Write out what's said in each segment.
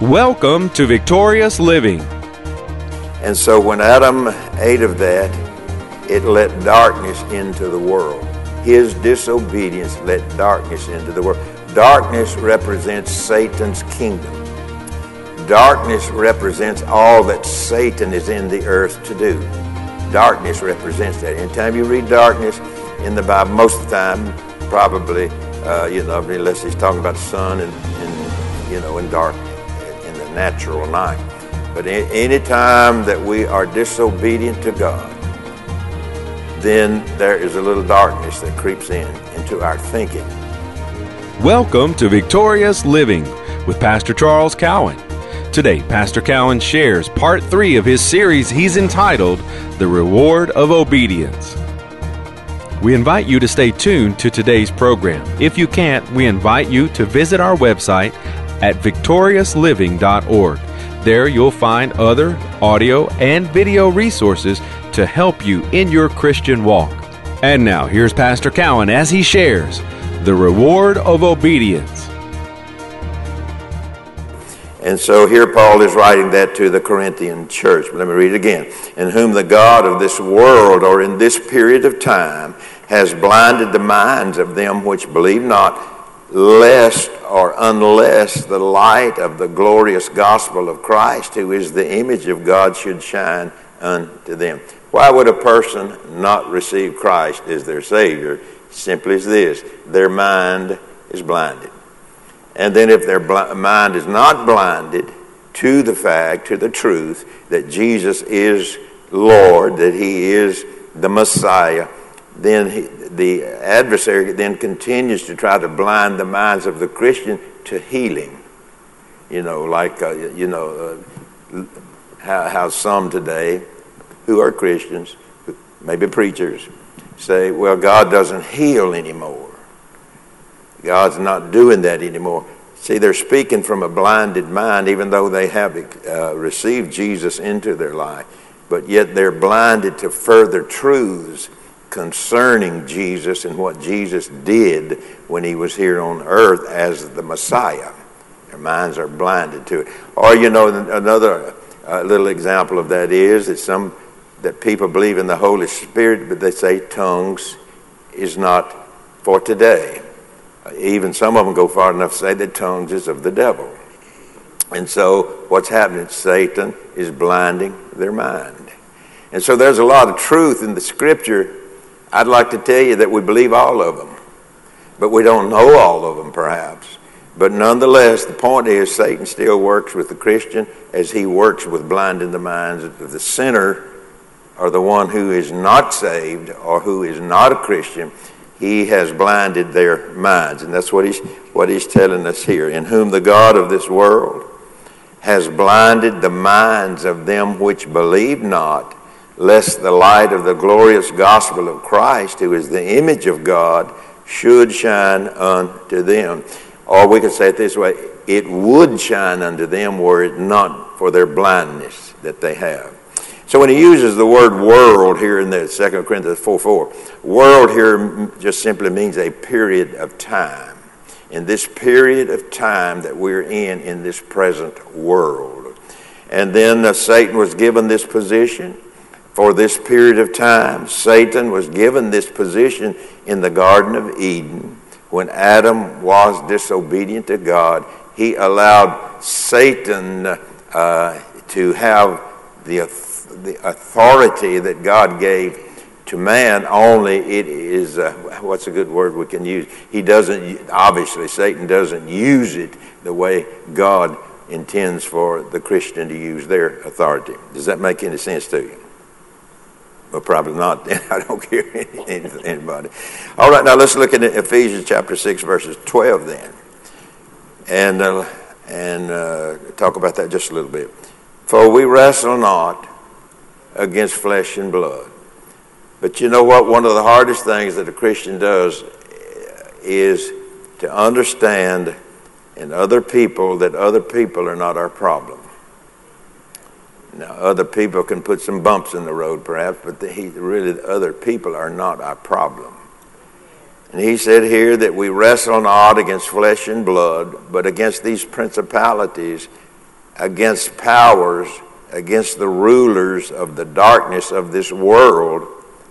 Welcome to Victorious Living. And so when Adam ate of that, it let darkness into the world. His disobedience let darkness into the world. Darkness represents Satan's kingdom. Darkness represents all that Satan is in the earth to do. Darkness represents that. Anytime you read darkness in the Bible, most of the time, probably, uh, you know, unless he's talking about the sun and, and you know, in dark, in the natural night. But any time that we are disobedient to God, then there is a little darkness that creeps in into our thinking. Welcome to Victorious Living with Pastor Charles Cowan. Today, Pastor Cowan shares part three of his series he's entitled The Reward of Obedience. We invite you to stay tuned to today's program. If you can't, we invite you to visit our website at victoriousliving.org. There you'll find other audio and video resources to help you in your Christian walk. And now, here's Pastor Cowan as he shares the reward of obedience. And so here Paul is writing that to the Corinthian church. Let me read it again. In whom the God of this world, or in this period of time, has blinded the minds of them which believe not, lest or unless the light of the glorious gospel of Christ, who is the image of God, should shine unto them. Why would a person not receive Christ as their Savior? Simply as this their mind is blinded. And then if their bl- mind is not blinded to the fact, to the truth, that Jesus is Lord, that He is the Messiah, then he, the adversary then continues to try to blind the minds of the Christian to healing. You know, like, uh, you know, uh, how, how some today who are Christians, maybe preachers, say, well, God doesn't heal anymore. God's not doing that anymore. See, they're speaking from a blinded mind, even though they have uh, received Jesus into their life, but yet they're blinded to further truths concerning Jesus and what Jesus did when he was here on earth as the Messiah. Their minds are blinded to it. Or, you know, another uh, little example of that is that some that people believe in the Holy Spirit, but they say tongues is not for today. Even some of them go far enough to say that tongues is of the devil. And so what's happening? Satan is blinding their mind. And so there's a lot of truth in the scripture. I'd like to tell you that we believe all of them, but we don't know all of them perhaps. But nonetheless, the point is Satan still works with the Christian as he works with blinding the minds of the sinner or the one who is not saved or who is not a Christian he has blinded their minds. And that's what he's, what he's telling us here. In whom the God of this world has blinded the minds of them which believe not, lest the light of the glorious gospel of Christ, who is the image of God, should shine unto them. Or we could say it this way it would shine unto them were it not for their blindness that they have. So when he uses the word world here in the 2 Corinthians 4 4, world here just simply means a period of time. In this period of time that we're in, in this present world. And then uh, Satan was given this position for this period of time. Satan was given this position in the Garden of Eden when Adam was disobedient to God. He allowed Satan uh, to have the the authority that God gave to man, only it is, uh, what's a good word we can use? He doesn't, obviously, Satan doesn't use it the way God intends for the Christian to use their authority. Does that make any sense to you? Well, probably not. I don't care anybody. All right, now let's look at Ephesians chapter 6, verses 12 then. And, uh, and uh, talk about that just a little bit. For we wrestle not against flesh and blood. But you know what? One of the hardest things that a Christian does is to understand in other people that other people are not our problem. Now, other people can put some bumps in the road, perhaps, but the, he, really, other people are not our problem. And he said here that we wrestle not against flesh and blood, but against these principalities against powers, against the rulers of the darkness of this world,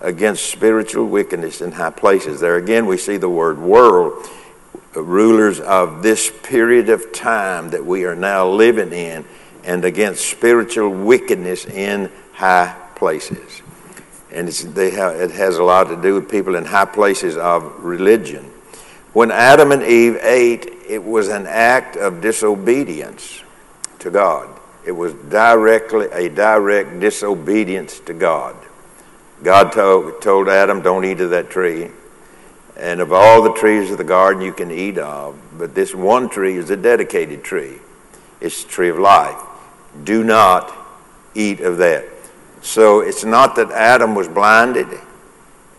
against spiritual wickedness in high places. There again, we see the word world, rulers of this period of time that we are now living in, and against spiritual wickedness in high places. And have, it has a lot to do with people in high places of religion. When Adam and Eve ate, it was an act of disobedience to God. It was directly a direct disobedience to God. God told, told Adam, Don't eat of that tree. And of all the trees of the garden you can eat of, but this one tree is a dedicated tree. It's the tree of life. Do not eat of that. So it's not that Adam was blinded.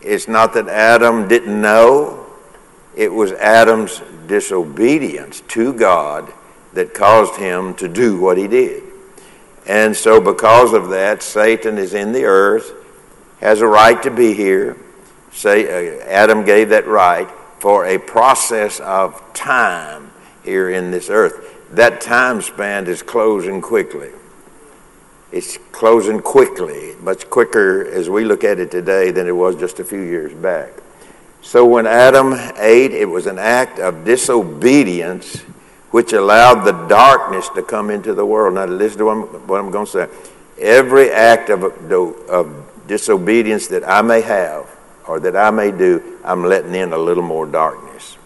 It's not that Adam didn't know. It was Adam's disobedience to God that caused him to do what he did. And so, because of that, Satan is in the earth, has a right to be here. Say, uh, Adam gave that right for a process of time here in this earth. That time span is closing quickly. It's closing quickly, much quicker as we look at it today than it was just a few years back. So when Adam ate, it was an act of disobedience which allowed the darkness to come into the world. Now, listen to what I'm, going to say. Every act of, of disobedience that I may have or that I may do, I'm letting in a little more darkness.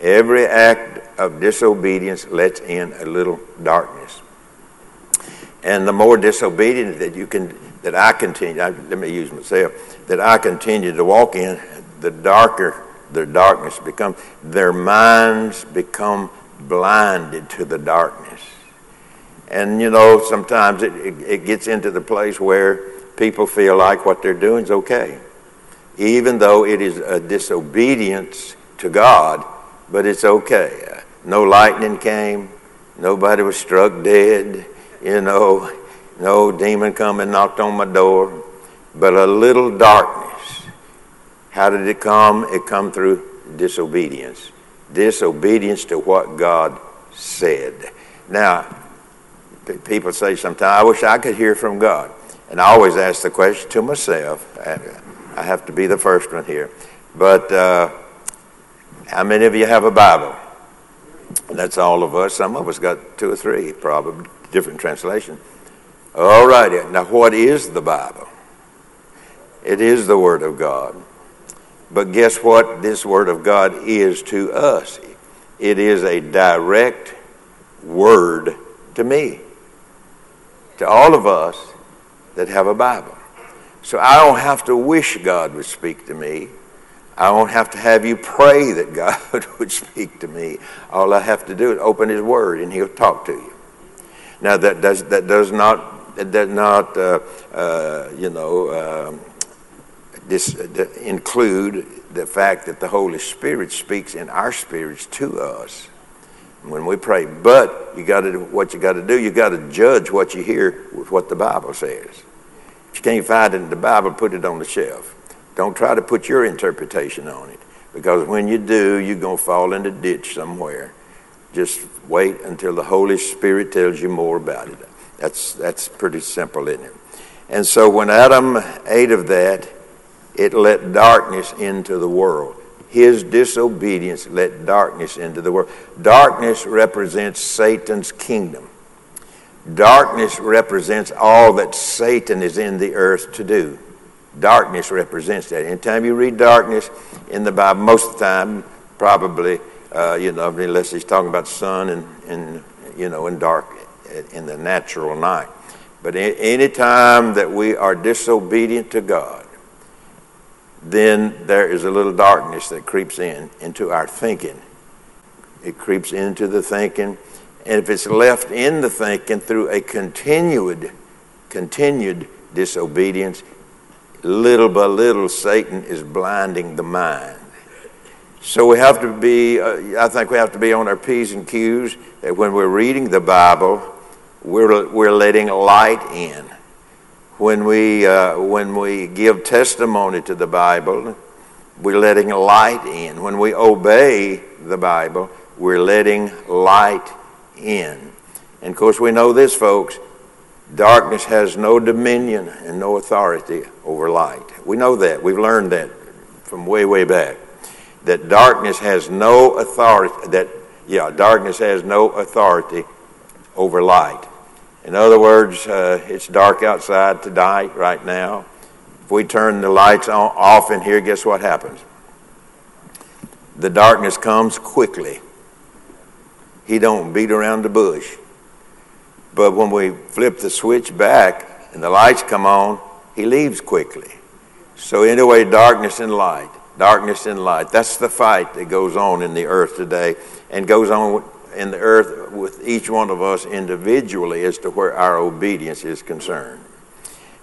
Every act of disobedience lets in a little darkness. And the more disobedient that you can, that I continue, I, let me use myself, that I continue to walk in, the darker their darkness becomes. Their minds become blinded to the darkness. And you know, sometimes it, it, it, gets into the place where people feel like what they're doing is okay, even though it is a disobedience to God, but it's okay. No lightning came, nobody was struck dead, you know, no demon come and knocked on my door, but a little darkness. How did it come? It come through disobedience disobedience to what God said. Now, people say sometimes, I wish I could hear from God. And I always ask the question to myself. I have to be the first one here. But uh, how many of you have a Bible? That's all of us. Some of us got two or three, probably, different translation. All righty. Now, what is the Bible? It is the Word of God. But guess what this Word of God is to us? It is a direct word to me, to all of us that have a Bible. So I don't have to wish God would speak to me. I won't have to have you pray that God would speak to me. All I have to do is open His Word and He'll talk to you. Now that does that does not that does not uh, uh, you know um, this uh, include the fact that the Holy Spirit speaks in our spirits to us when we pray. But you got to what you got to do. You got to judge what you hear with what the Bible says. If you can't find it in the Bible, put it on the shelf. Don't try to put your interpretation on it because when you do, you're gonna fall in a ditch somewhere. Just wait until the Holy Spirit tells you more about it. That's that's pretty simple, isn't it? And so when Adam ate of that it let darkness into the world. His disobedience let darkness into the world. Darkness represents Satan's kingdom. Darkness represents all that Satan is in the earth to do. Darkness represents that. Anytime you read darkness in the Bible, most of the time, probably, uh, you know, unless he's talking about sun and, and you know, in dark, in the natural night. But any time that we are disobedient to God, then there is a little darkness that creeps in into our thinking. It creeps into the thinking, and if it's left in the thinking through a continued, continued disobedience, little by little, Satan is blinding the mind. So we have to be, uh, I think we have to be on our P's and Q's that when we're reading the Bible, we're, we're letting light in when we, uh, when we give testimony to the Bible, we're letting light in. When we obey the Bible, we're letting light in. And of course, we know this, folks darkness has no dominion and no authority over light. We know that. We've learned that from way, way back. That darkness has no authority, that, yeah, darkness has no authority over light. In other words, uh, it's dark outside tonight, right now. If we turn the lights on, off in here, guess what happens? The darkness comes quickly. He don't beat around the bush. But when we flip the switch back and the lights come on, he leaves quickly. So, anyway, darkness and light, darkness and light. That's the fight that goes on in the earth today and goes on in the earth with each one of us individually as to where our obedience is concerned.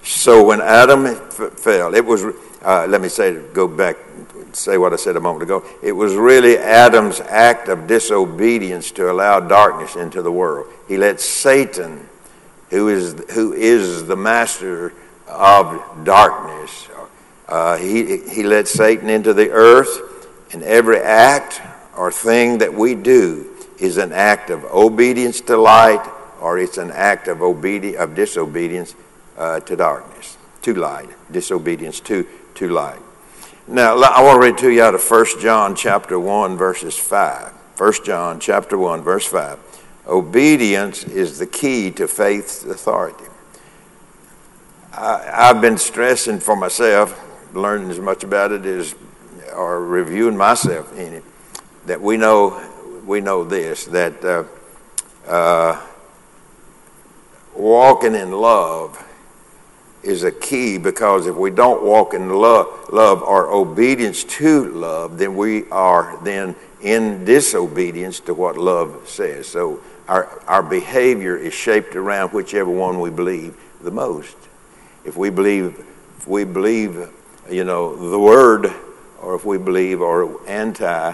So, when Adam f- fell, it was, uh, let me say, go back say what I said a moment ago. It was really Adam's act of disobedience to allow darkness into the world. He let Satan, who is, who is the master of darkness, uh, he, he let Satan into the earth, and every act or thing that we do is an act of obedience to light or it's an act of, obedi- of disobedience uh, to darkness, to light, disobedience to, to light. Now, I want to read to you out of 1 John chapter 1, verses 5. 1 John chapter 1, verse 5. Obedience is the key to faith's authority. I, have been stressing for myself, learning as much about it as, or reviewing myself in it, that we know, we know this, that uh, uh, walking in love is a key because if we don't walk in love, love or obedience to love, then we are then in disobedience to what love says. So our, our behavior is shaped around whichever one we believe the most. If we believe, if we believe, you know, the word, or if we believe or anti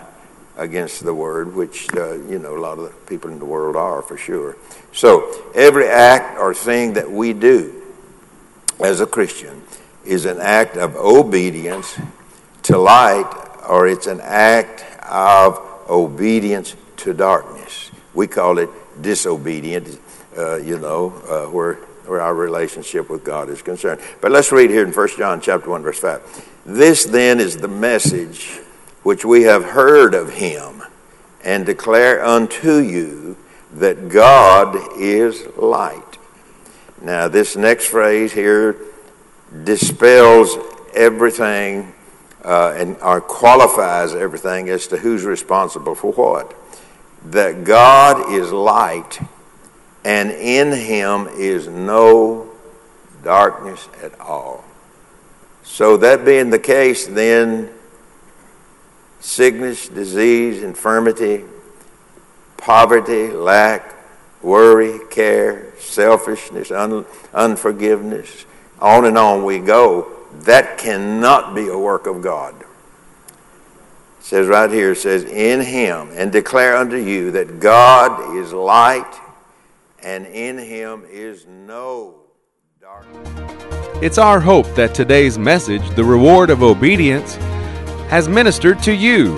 against the word, which uh, you know a lot of people in the world are for sure. So every act or thing that we do as a Christian is an act of obedience to light or it's an act of obedience to darkness. We call it disobedient, uh, you know, uh, where, where our relationship with God is concerned. But let's read here in 1 John chapter 1, verse 5. This then is the message which we have heard of him and declare unto you that God is light now, this next phrase here dispels everything uh, and or qualifies everything as to who's responsible for what. That God is light, and in Him is no darkness at all. So, that being the case, then sickness, disease, infirmity, poverty, lack, worry, care, selfishness, un- unforgiveness, on and on we go. That cannot be a work of God. It says right here, it says, In him, and declare unto you that God is light, and in him is no darkness. It's our hope that today's message, The Reward of Obedience, has ministered to you.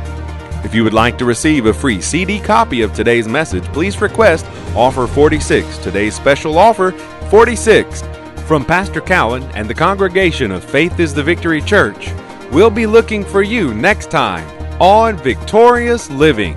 If you would like to receive a free CD copy of today's message, please request Offer 46. Today's special offer 46. From Pastor Cowan and the congregation of Faith is the Victory Church, we'll be looking for you next time on Victorious Living.